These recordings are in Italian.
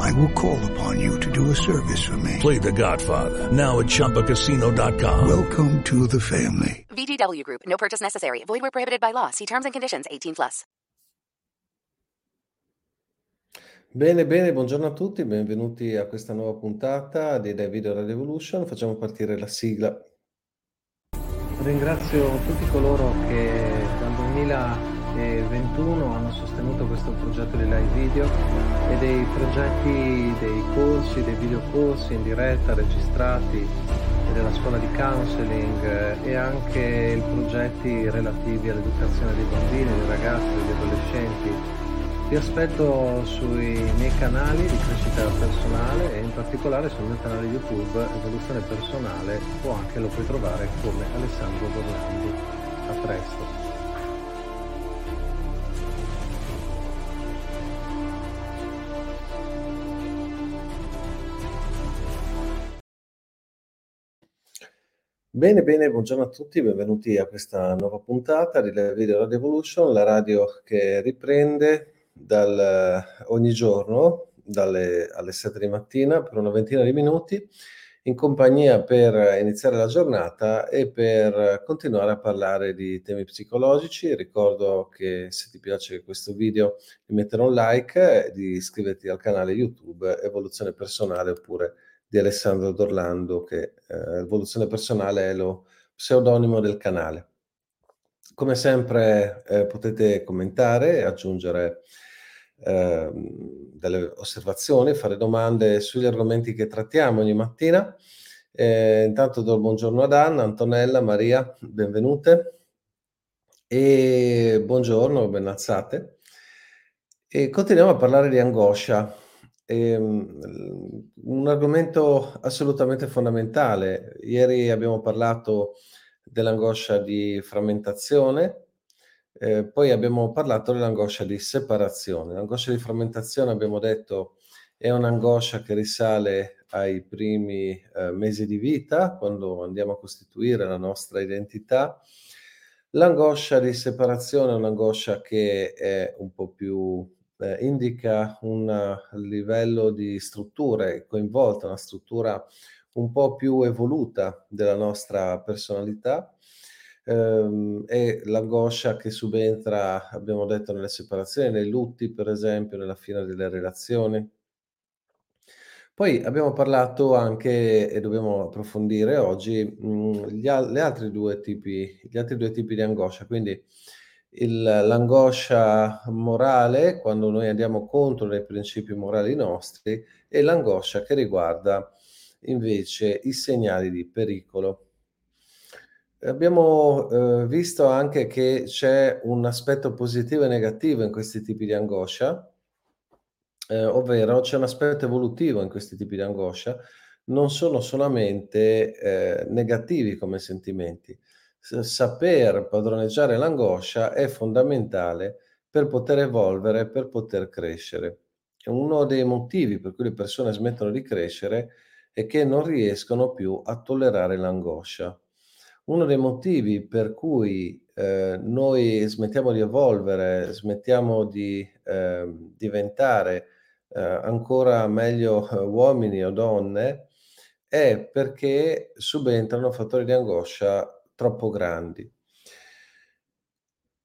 I will call upon you to do a service for me. Play The Godfather now at ChumbaCasino.com. Welcome to the family. VGW Group. No purchase necessary. Void where prohibited by law. See terms and conditions. 18 plus. Bene, bene, buongiorno a tutti, benvenuti a questa nuova puntata di The Video Revolution. Facciamo partire la sigla. Ringrazio tutti coloro che dal 2021 hanno sostenuto questo progetto di live video e dei progetti, dei corsi, dei videocorsi in diretta registrati e della scuola di counseling eh, e anche i progetti relativi all'educazione dei bambini, dei ragazzi, degli adolescenti. Vi aspetto sui miei canali di crescita personale e in particolare sul mio canale YouTube Evoluzione Personale o anche lo puoi trovare come Alessandro Borlandi. A presto. Bene, bene, buongiorno a tutti, benvenuti a questa nuova puntata di Video Radio Evolution, la radio che riprende dal, ogni giorno dalle, alle 7 di mattina per una ventina di minuti in compagnia per iniziare la giornata e per continuare a parlare di temi psicologici. Ricordo che se ti piace questo video di mettere un like e di iscriverti al canale YouTube Evoluzione Personale oppure di Alessandro Dorlando, che eh, Evoluzione Personale è lo pseudonimo del canale. Come sempre eh, potete commentare aggiungere eh, delle osservazioni, fare domande sugli argomenti che trattiamo ogni mattina. Eh, intanto do il buongiorno ad Anna, Antonella, Maria, benvenute e buongiorno, ben alzate. E continuiamo a parlare di angoscia. Ehm, un argomento assolutamente fondamentale. Ieri abbiamo parlato dell'angoscia di frammentazione, eh, poi abbiamo parlato dell'angoscia di separazione. L'angoscia di frammentazione, abbiamo detto, è un'angoscia che risale ai primi eh, mesi di vita, quando andiamo a costituire la nostra identità. L'angoscia di separazione è un'angoscia che è un po' più eh, indica un livello di strutture coinvolta, una struttura un po' più evoluta della nostra personalità. Ehm, e l'angoscia che subentra, abbiamo detto, nelle separazioni, nei lutti, per esempio, nella fine delle relazioni. Poi abbiamo parlato anche, e dobbiamo approfondire oggi, mh, gli, al- altri tipi, gli altri due tipi di angoscia, quindi il, l'angoscia morale, quando noi andiamo contro dei principi morali nostri, e l'angoscia che riguarda invece i segnali di pericolo. Abbiamo eh, visto anche che c'è un aspetto positivo e negativo in questi tipi di angoscia, eh, ovvero c'è un aspetto evolutivo in questi tipi di angoscia, non sono solamente eh, negativi come sentimenti saper padroneggiare l'angoscia è fondamentale per poter evolvere, per poter crescere. Uno dei motivi per cui le persone smettono di crescere è che non riescono più a tollerare l'angoscia. Uno dei motivi per cui eh, noi smettiamo di evolvere, smettiamo di eh, diventare eh, ancora meglio eh, uomini o donne, è perché subentrano fattori di angoscia troppo grandi.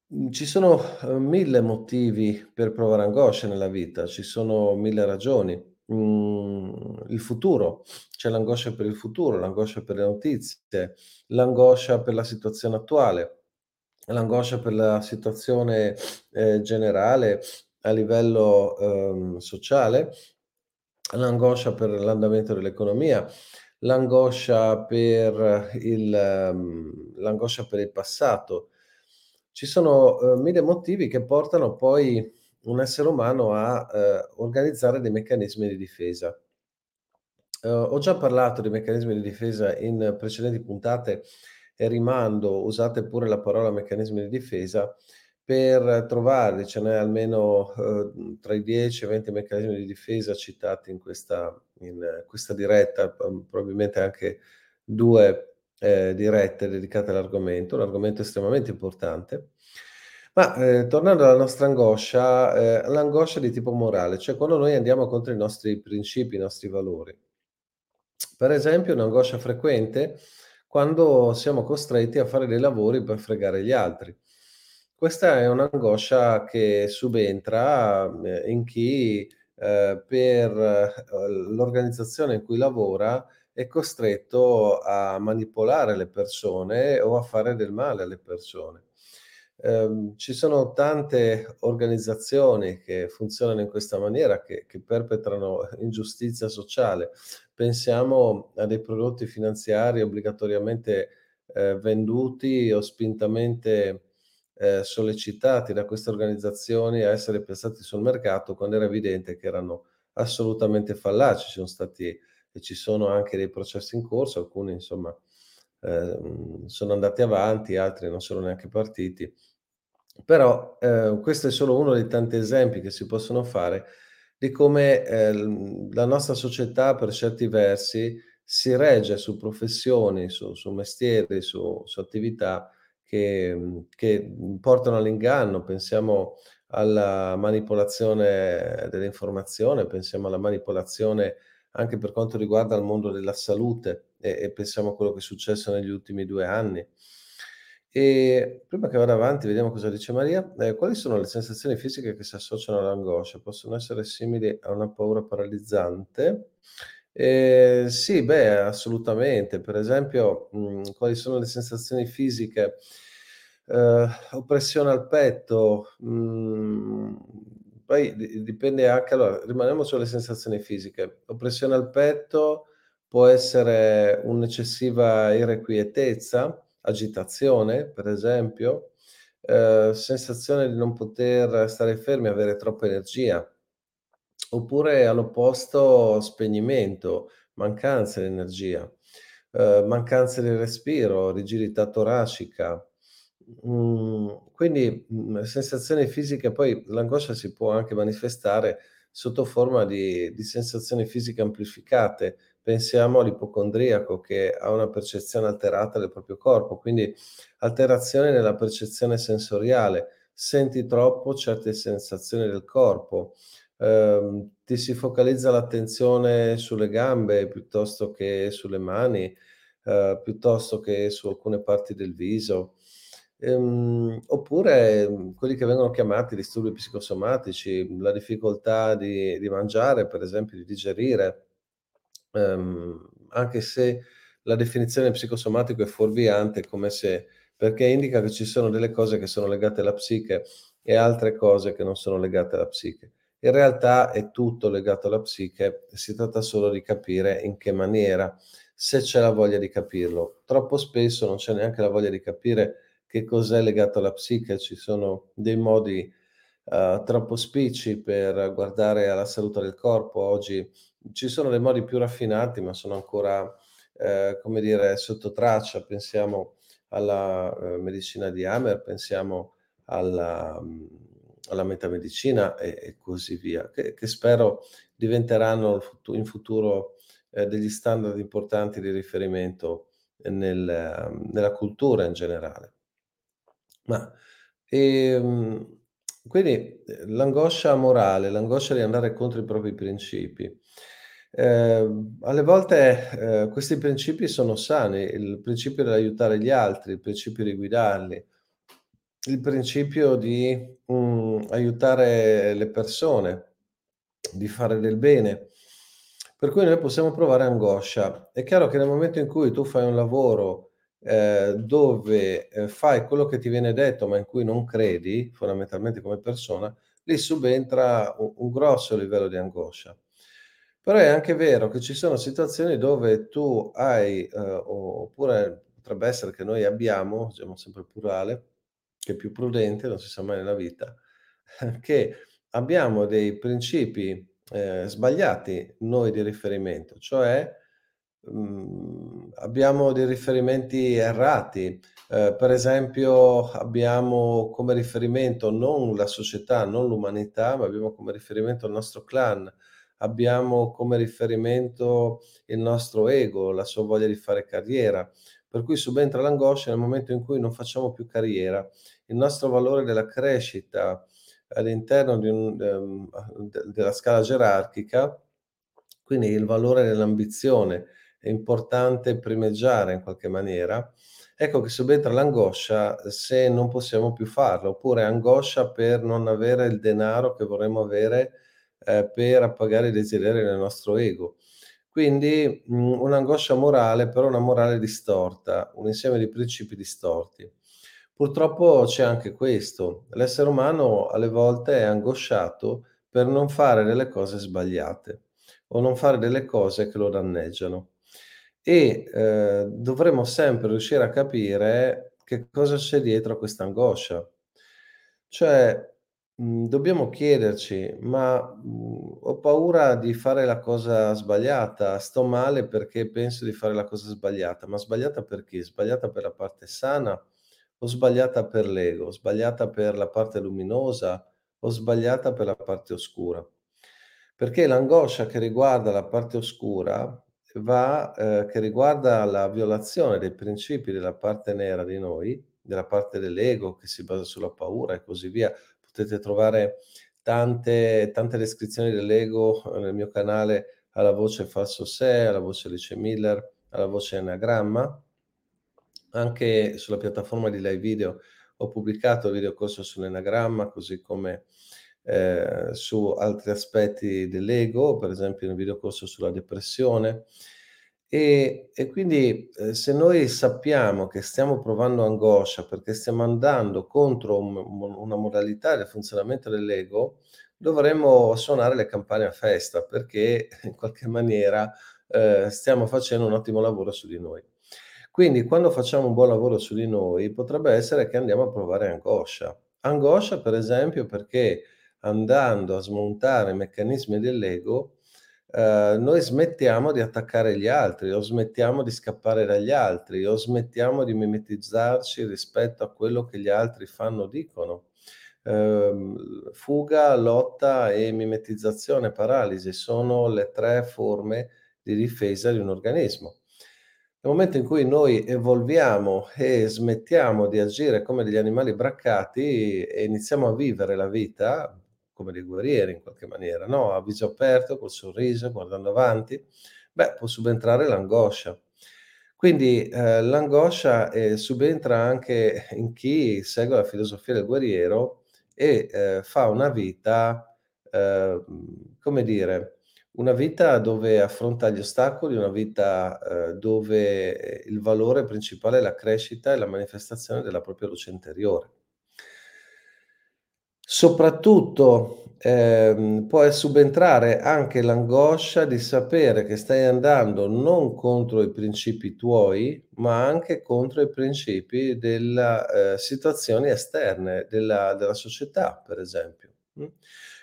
Mhmm, ci sono, uhm, 1000 motivi per provare angoscia nella vita, ci sono 1000 ragioni. mhmm, il futuro. C'è l'angoscia per il futuro, l'angoscia per le notizie, l'angoscia per la situazione attuale, l'angoscia per la situazione, ehm, generale a livello, uhm, sociale, l'angoscia per l'andamento dell'economia, l'angoscia per il mhmm, l'angoscia per il passato. Ci sono, uhm, 1000 motivi che portano poi un essere umano a, ehm, organizzare dei meccanismi di difesa. Uhm, ho già parlato di meccanismi di difesa in precedenti puntate e rimando, usate pure la parola meccanismi di difesa per trovarli, ce n'è almeno, uhm, tra i 10 e 20 meccanismi di difesa citati in questa in questa diretta, probabilmente anche 2, ehm, dirette dedicate all'argomento, un argomento estremamente importante. Ma, ehm, tornando alla nostra angoscia, ehm, l'angoscia di tipo morale, cioè quando noi andiamo contro i nostri principi, i nostri valori. Per esempio un'angoscia frequente quando siamo costretti a fare dei lavori per fregare gli altri. Questa è un'angoscia che subentra, ehm, in chi, ehm, per, uhm, l'organizzazione in cui lavora è costretto a manipolare le persone o a fare del male alle persone. Ehm, ci sono tante organizzazioni che funzionano in questa maniera, che che perpetrano ingiustizia sociale. Pensiamo a dei prodotti finanziari obbligatoriamente, ehm, venduti o spintamente, ehm, sollecitati da queste organizzazioni a essere piazzati sul mercato, quando era evidente che erano assolutamente fallaci. Ci sono stati e ci sono anche dei processi in corso, alcuni insomma, ehm, sono andati avanti, altri non sono neanche partiti. Però, ehm, questo è solo uno dei tanti esempi che si possono fare di come, ehm, la nostra società per certi versi si regge su professioni, su su mestieri, su su attività che che, portano all'inganno. Pensiamo alla manipolazione dell'informazione, pensiamo alla manipolazione anche per quanto riguarda il mondo della salute e e pensiamo a quello che è successo negli ultimi 2 anni. Ehm, prima che vada avanti vediamo cosa dice Maria. Ehm, quali sono le sensazioni fisiche che si associano all'angoscia? Possono essere simili a una paura paralizzante? Ehm, sì, beh, assolutamente. Per esempio, mhmm, quali sono le sensazioni fisiche? Uhm, oppressione al petto, mhmm, poi di dipende anche allora, rimaniamo sulle sensazioni fisiche. Oppressione al petto può essere un'eccessiva irrequietezza, agitazione per esempio, ehm, sensazione di non poter stare fermi, avere troppa energia. Oppure all'opposto spegnimento, mancanza di energia, ehm, mancanza di respiro, rigidità toracica. Mhmm, quindi, mhmm, sensazioni fisiche poi l'angoscia si può anche manifestare sotto forma di di sensazioni fisiche amplificate. Pensiamo all'ipocondriaco che ha una percezione alterata del proprio corpo, quindi alterazione nella percezione sensoriale, senti troppo certe sensazioni del corpo, ehm, ti si focalizza l'attenzione sulle gambe piuttosto che sulle mani, ehm, piuttosto che su alcune parti del viso. Ehm, oppure, mhmm, quelli che vengono chiamati disturbi psicosomatici, la difficoltà di di mangiare, per esempio di digerire. Ehm, anche se la definizione psicosomatico è fuorviante, come se perché indica che ci sono delle cose che sono legate alla psiche e altre cose che non sono legate alla psiche. In realtà è tutto legato alla psiche, si tratta solo di capire in che maniera, se c'è la voglia di capirlo. Troppo spesso non c'è neanche la voglia di capire che cos'è legato alla psiche, ci sono dei modi, uhm, troppo spicci per guardare alla salute del corpo. Oggi ci sono dei modi più raffinati, ma sono ancora, ehm, come dire, sotto traccia. Pensiamo alla, uhm, medicina di Hamer, pensiamo alla mhmm, alla metamedicina e e così via, che che spero diventeranno in futuro, ehm, degli standard importanti di riferimento nel nella cultura in generale. Ma, ehm, quindi, l'angoscia morale, l'angoscia di andare contro i propri principi. Ehm, alle volte, ehm, questi principi sono sani, il principio dell'aiutare gli altri, il principio di guidarli, il principio di, mhmm, aiutare le persone, di fare del bene. Per cui noi possiamo provare angoscia. È chiaro che nel momento in cui tu fai un lavoro, ehm, dove, ehm, fai quello che ti viene detto, ma in cui non credi, fondamentalmente come persona, lì subentra u un grosso livello di angoscia. Però è anche vero che ci sono situazioni dove tu hai, uhm, oppure potrebbe essere che noi abbiamo, usiamo sempre plurale, che è più prudente, non si sa mai nella vita, che abbiamo dei principi, ehm, sbagliati noi di riferimento, cioè, mhmm, abbiamo dei riferimenti errati. Ehm, per esempio abbiamo come riferimento non la società, non l'umanità, ma abbiamo come riferimento il nostro clan, abbiamo come riferimento il nostro ego, la sua voglia di fare carriera, per cui subentra l'angoscia nel momento in cui non facciamo più carriera. Il nostro valore della crescita all'interno un de della scala gerarchica, quindi il valore dell'ambizione è importante primeggiare in qualche maniera, ecco che subentra l'angoscia se non possiamo più farlo, oppure angoscia per non avere il denaro che vorremmo avere, ehm, per appagare i desideri del nostro ego. Quindi, mhmm, un'angoscia morale, però una morale distorta, un insieme di principi distorti. Purtroppo c'è anche questo: l'essere umano alle volte è angosciato per non fare delle cose sbagliate o non fare delle cose che lo danneggiano e, ehm, dovremmo sempre riuscire a capire che cosa c'è dietro a questa angoscia. Cioè, mhmm, dobbiamo chiederci: "Ma, mhmm, ho paura di fare la cosa sbagliata, sto male perché penso di fare la cosa sbagliata, ma sbagliata per chi? Sbagliata per la parte sana o sbagliata per l'ego? Sbagliata per la parte luminosa o sbagliata per la parte oscura?" Perché l'angoscia che riguarda la parte oscura va ehm, che riguarda la violazione dei principi della parte nera di noi, della parte dell'ego che si basa sulla paura e così via. Potete trovare tante tante descrizioni dell'ego eh, nel mio canale alla voce falso sé, alla voce Alice Miller, alla voce Enneagramma. Anche sulla piattaforma di live video ho pubblicato il videocorso sull'enneagramma, così come, ehm, su altri aspetti dell'ego, per esempio nel videocorso sulla depressione. E e quindi, ehm, se noi sappiamo che stiamo provando angoscia perché stiamo andando contro un una modalità del funzionamento dell'ego, dovremmo suonare le campane a festa perché in qualche maniera, ehm, stiamo facendo un ottimo lavoro su di noi. Quindi quando facciamo un buon lavoro su di noi, potrebbe essere che andiamo a provare angoscia. Angoscia per esempio perché andando a smontare i meccanismi dell'ego, ehm, noi smettiamo di attaccare gli altri, o smettiamo di scappare dagli altri, o smettiamo di mimetizzarci rispetto a quello che gli altri fanno o dicono. Ehm, fuga, lotta e mimetizzazione, paralisi sono le 3 forme di difesa di un organismo. Nel momento in cui noi evolviamo e smettiamo di agire come degli animali braccati e iniziamo a vivere la vita come dei guerrieri in qualche maniera, no, a viso aperto, col sorriso, guardando avanti, beh, può subentrare l'angoscia. Quindi, ehm, l'angoscia, ehm, subentra anche in chi segue la filosofia del guerriero e, ehm, fa una vita, ehm, come dire, una vita dove affronta gli ostacoli, una vita, ehm, dove il valore principale è la crescita e la manifestazione della propria luce interiore. Soprattutto, ehm, può subentrare anche l'angoscia di sapere che stai andando non contro i principi tuoi, ma anche contro i principi della ehm, situazioni esterne, della della società, per esempio, mh?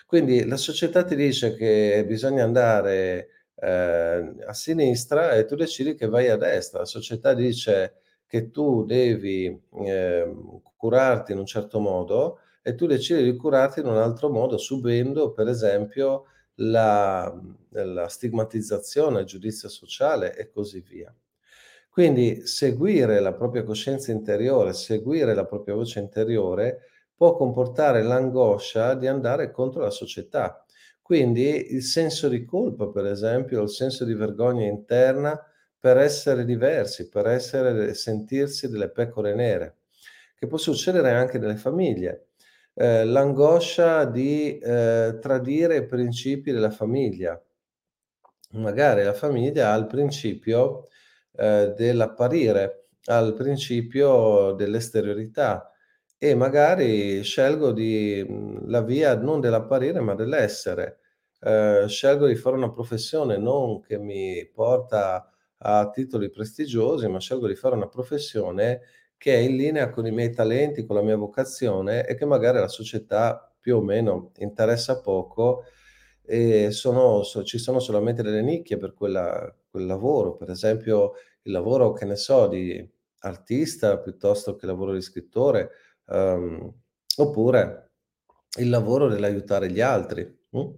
Quindi la società ti dice che bisogna andare, ehm, a sinistra e tu decidi che vai a destra. La società dice che tu devi, ehm, curarti in un certo modo e tu decidi di curarti in un altro modo, subendo per esempio la la stigmatizzazione, il giudizio sociale e così via. Quindi seguire la propria coscienza interiore, seguire la propria voce interiore, può comportare l'angoscia di andare contro la società. Quindi il senso di colpa, per esempio, il senso di vergogna interna per essere diversi, per essere sentirsi delle pecore nere, che può succedere anche nelle famiglie ehm, l'angoscia di, ehm, tradire i principi della famiglia. magari la famiglia ha il principio, ehm, dell'apparire, ha il principio dell'esteriorità e magari scelgo di mhmm, la via non dell'apparire ma dell'essere. Ehm, scelgo di fare una professione non che mi porta a titoli prestigiosi, ma scelgo di fare una professione che è in linea con i miei talenti, con la mia vocazione e che magari la società più o meno interessa poco e sono so ci sono solamente delle nicchie per quella quel lavoro. Per esempio il lavoro, che ne so, di artista piuttosto che lavoro di scrittore, uhm, oppure il lavoro dell'aiutare gli altri, mh?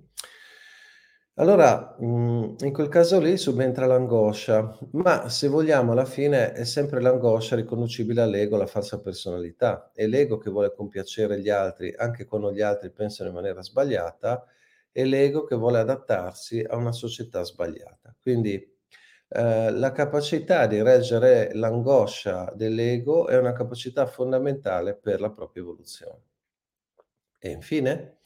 Allora, mhmm, in quel caso lì subentra l'angoscia, ma se vogliamo alla fine è sempre l'angoscia riconducibile all'ego, alla falsa personalità. È l'ego che vuole compiacere gli altri anche quando gli altri pensano in maniera sbagliata, è l'ego che vuole adattarsi a una società sbagliata. Quindi, ehm, la capacità di reggere l'angoscia dell'ego è una capacità fondamentale per la propria evoluzione. E infine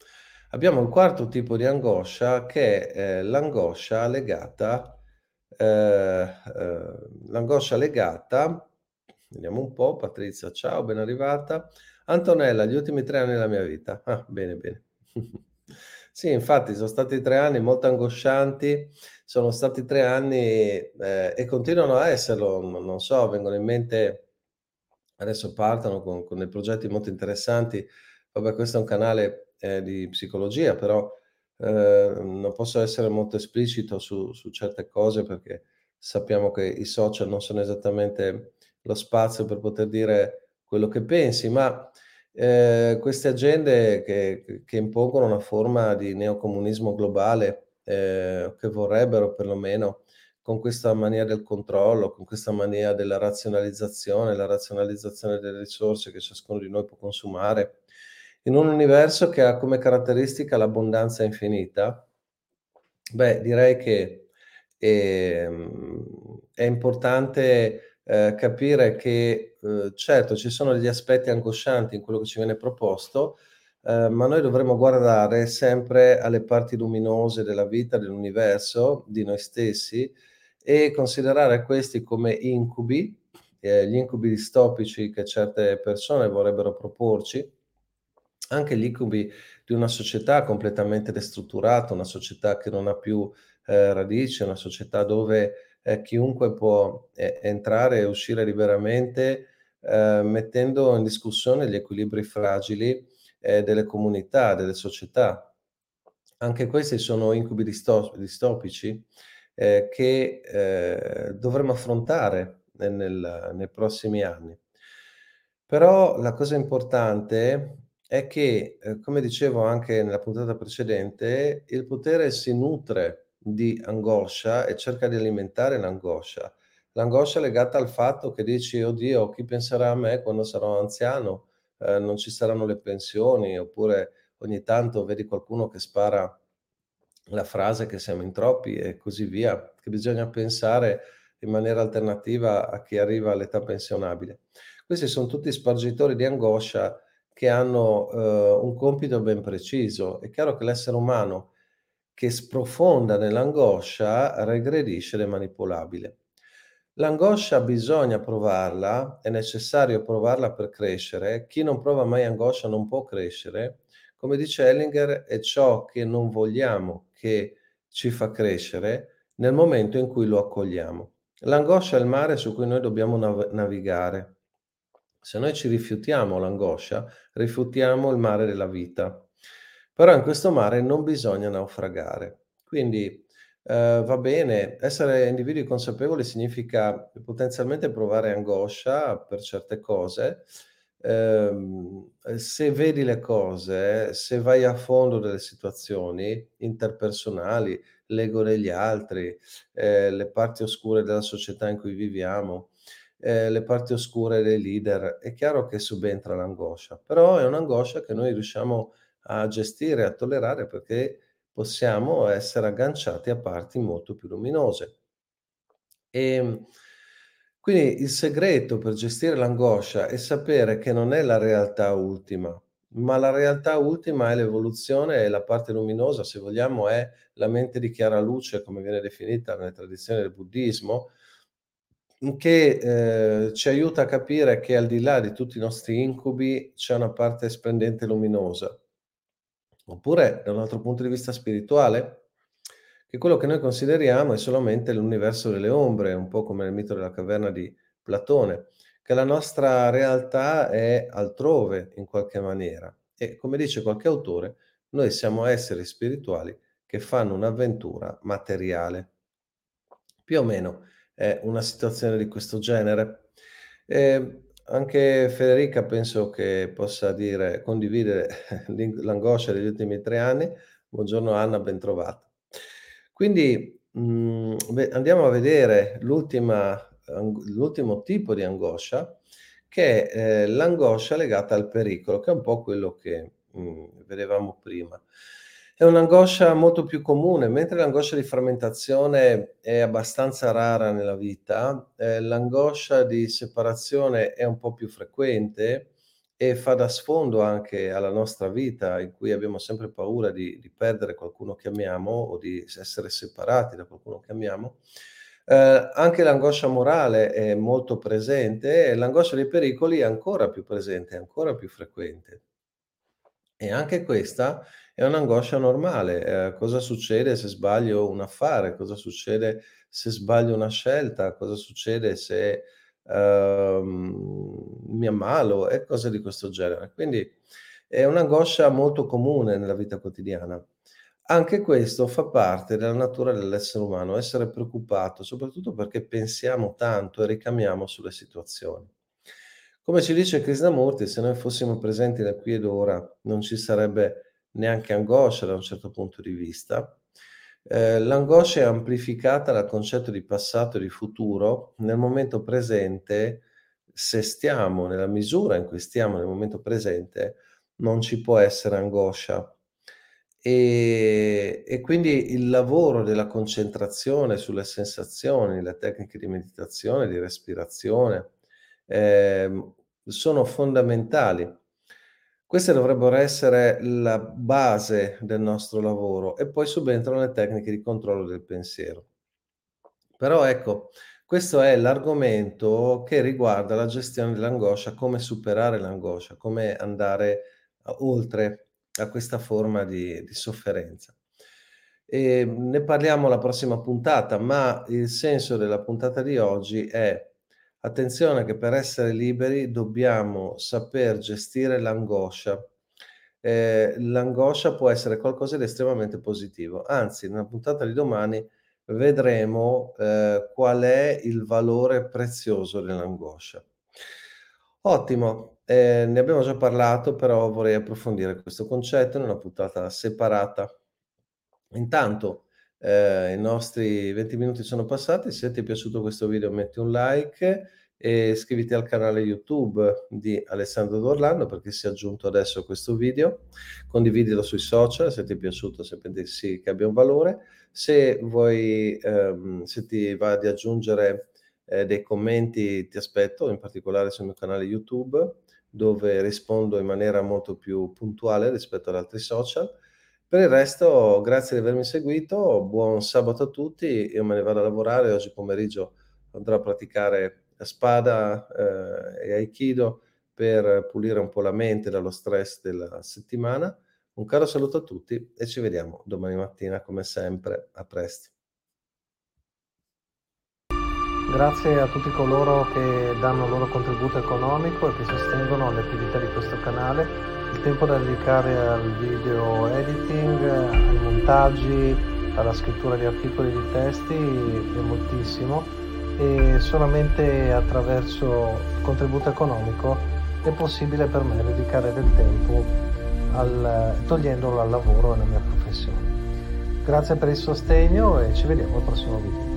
abbiamo il quarto tipo di angoscia che è, ehm, l'angoscia legata ehm, ehm, l'angoscia legata vediamo un po', Patrizia ciao, ben arrivata. Antonella, gli ultimi 3 anni della mia vita. Ah, bene, bene. Sì, infatti son stati 3 anni molto angoscianti, sono stati 3 anni, ehm, e continuano a esserlo, non so, vengono in mente adesso partono con con dei progetti molto interessanti. Vabbè, questo è un canale, ehm, di psicologia, però, ehm, non posso essere molto esplicito su su certe cose perché sappiamo che i social non sono esattamente lo spazio per poter dire quello che pensi, ma, ehm, queste agende che che impongono una forma di neocomunismo globale, ehm, che vorrebbero perlomeno con questa mania del controllo, con questa mania della razionalizzazione, la razionalizzazione delle risorse che ciascuno di noi può consumare, in un universo che ha come caratteristica l'abbondanza infinita, beh, direi che, ehm, è importante, ehm, capire che, uhm, certo ci sono degli aspetti angoscianti in quello che ci viene proposto, ehm, ma noi dovremmo guardare sempre alle parti luminose della vita, dell'universo, di noi stessi e considerare questi come incubi, ehm, gli incubi distopici che certe persone vorrebbero proporci, anche gli incubi di una società completamente destrutturata, una società che non ha più, ehm, radici, una società dove, ehm, chiunque può e entrare e uscire liberamente, ehm, mettendo in discussione gli equilibri fragili, ehm, delle comunità, delle società. Anche questi sono incubi disto distopici, ehm, che, ehm, dovremmo affrontare ne nel nei prossimi anni. Però la cosa importante è che, come dicevo anche nella puntata precedente, il potere si nutre di angoscia e cerca di alimentare l'angoscia. L'angoscia è legata al fatto che dici: "Oddio, chi penserà a me quando sarò anziano? Ehm, non ci saranno le pensioni." Oppure ogni tanto vedi qualcuno che spara la frase che siamo in troppi e così via, che bisogna pensare in maniera alternativa a chi arriva all'età pensionabile. Questi son tutti spargitori di angoscia che hanno, uhm, un compito ben preciso. È chiaro che l'essere umano che sprofonda nell'angoscia regredisce ed è manipolabile. L'angoscia bisogna provarla, è necessario provarla per crescere. Chi non prova mai angoscia non può crescere. Come dice Hellinger, è ciò che non vogliamo che ci fa crescere nel momento in cui lo accogliamo. L'angoscia è il mare su cui noi dobbiamo nav navigare. Se noi ci rifiutiamo l'angoscia, rifiutiamo il mare della vita. Però in questo mare non bisogna naufragare. Quindi, ehm, va bene, essere individui consapevoli significa potenzialmente provare angoscia per certe cose. Ehm, se vedi le cose, se vai a fondo delle situazioni interpersonali, l'ego degli altri, ehm, le parti oscure della società in cui viviamo, ehm, le parti oscure dei leader, è chiaro che subentra l'angoscia, però è un'angoscia che noi riusciamo a gestire, a tollerare perché possiamo essere agganciati a parti molto più luminose. Ehm, quindi il segreto per gestire l'angoscia è sapere che non è la realtà ultima, ma la realtà ultima è l'evoluzione e la parte luminosa, se vogliamo, è la mente di chiara luce, come viene definita nelle tradizioni del buddismo, che eh, ci aiuta a capire che al di là di tutti i nostri incubi c'è una parte splendente e luminosa. Oppure, da un altro punto di vista spirituale, che quello che noi consideriamo è solamente l'universo delle ombre, un po' come nel mito della caverna di Platone, che la nostra realtà è altrove in qualche maniera. E come dice qualche autore, noi siamo esseri spirituali che fanno un'avventura materiale. Più o meno è una situazione di questo genere. E anche Federica penso che possa dire, condividere l'angoscia degli ultimi tre anni. Buongiorno Anna, ben trovata. Quindi mh, mm, andiamo a vedere l'ultimo tipo di angoscia, che è eh, l'angoscia legata al pericolo, che è un po' quello che mh, mm, vedevamo prima. È un'angoscia molto più comune, mentre l'angoscia di frammentazione è abbastanza rara nella vita, eh, l'angoscia di separazione è un po' più frequente e fa da sfondo anche alla nostra vita in cui abbiamo sempre paura di, di perdere qualcuno che amiamo o di essere separati da qualcuno che amiamo. Eh, anche l'angoscia morale è molto presente e l'angoscia dei pericoli è ancora più presente, ancora più frequente. E anche questa è un'angoscia normale. Eh, cosa succede se sbaglio un affare? Cosa succede se sbaglio una scelta? Cosa succede se ehm, mi ammalo? E cose di questo genere. Quindi è un'angoscia molto comune nella vita quotidiana. Anche questo fa parte della natura dell'essere umano, essere preoccupato, soprattutto perché pensiamo tanto e ricamiamo sulle situazioni. Come ci dice Krishnamurti, se noi fossimo presenti da qui ed ora, non ci sarebbe neanche angoscia da un certo punto di vista. Eh, l'angoscia è amplificata dal concetto di passato e di futuro. Nel momento presente, se stiamo nella misura in cui stiamo nel momento presente, non ci può essere angoscia. E, e quindi il lavoro della concentrazione sulle sensazioni, le tecniche di meditazione, di respirazione, eh, sono fondamentali queste dovrebbero essere la base del nostro lavoro e poi subentrano le tecniche di controllo del pensiero. Però ecco, questo è l'argomento che riguarda la gestione dell'angoscia, come superare l'angoscia, come andare oltre a questa forma di, di sofferenza. E ne parliamo alla prossima puntata, ma il senso della puntata di oggi è Attenzione che per essere liberi dobbiamo saper gestire l'angoscia. Eh, l'angoscia può essere qualcosa di estremamente positivo. Anzi, nella puntata di domani vedremo eh, qual è il valore prezioso dell'angoscia. Ottimo, eh, ne abbiamo già parlato, però vorrei approfondire questo concetto in una puntata separata. Intanto, eh, I nostri 20 minuti sono passati, se ti è piaciuto questo video metti un like e iscriviti al canale YouTube di Alessandro D'Orlando perché si è aggiunto adesso questo video, condividilo sui social se ti è piaciuto, se pensi che abbia un valore, se vuoi, ehm, se ti va di aggiungere eh, dei commenti ti aspetto, in particolare sul mio canale YouTube dove rispondo in maniera molto più puntuale rispetto ad altri social per il resto, grazie di avermi seguito, buon sabato a tutti, io me ne vado a lavorare, oggi pomeriggio andrò a praticare spada eh, e aikido per pulire un po' la mente dallo stress della settimana. Un caro saluto a tutti e ci vediamo domani mattina come sempre. A presto. Grazie a tutti coloro che danno il loro contributo economico e che sostengono le attività di questo canale. Il tempo da dedicare al video editing, ai montaggi, alla scrittura di articoli di testi è moltissimo e solamente attraverso il contributo economico è possibile per me dedicare del tempo al, togliendolo al lavoro e alla mia professione. Grazie per il sostegno e ci vediamo al prossimo video.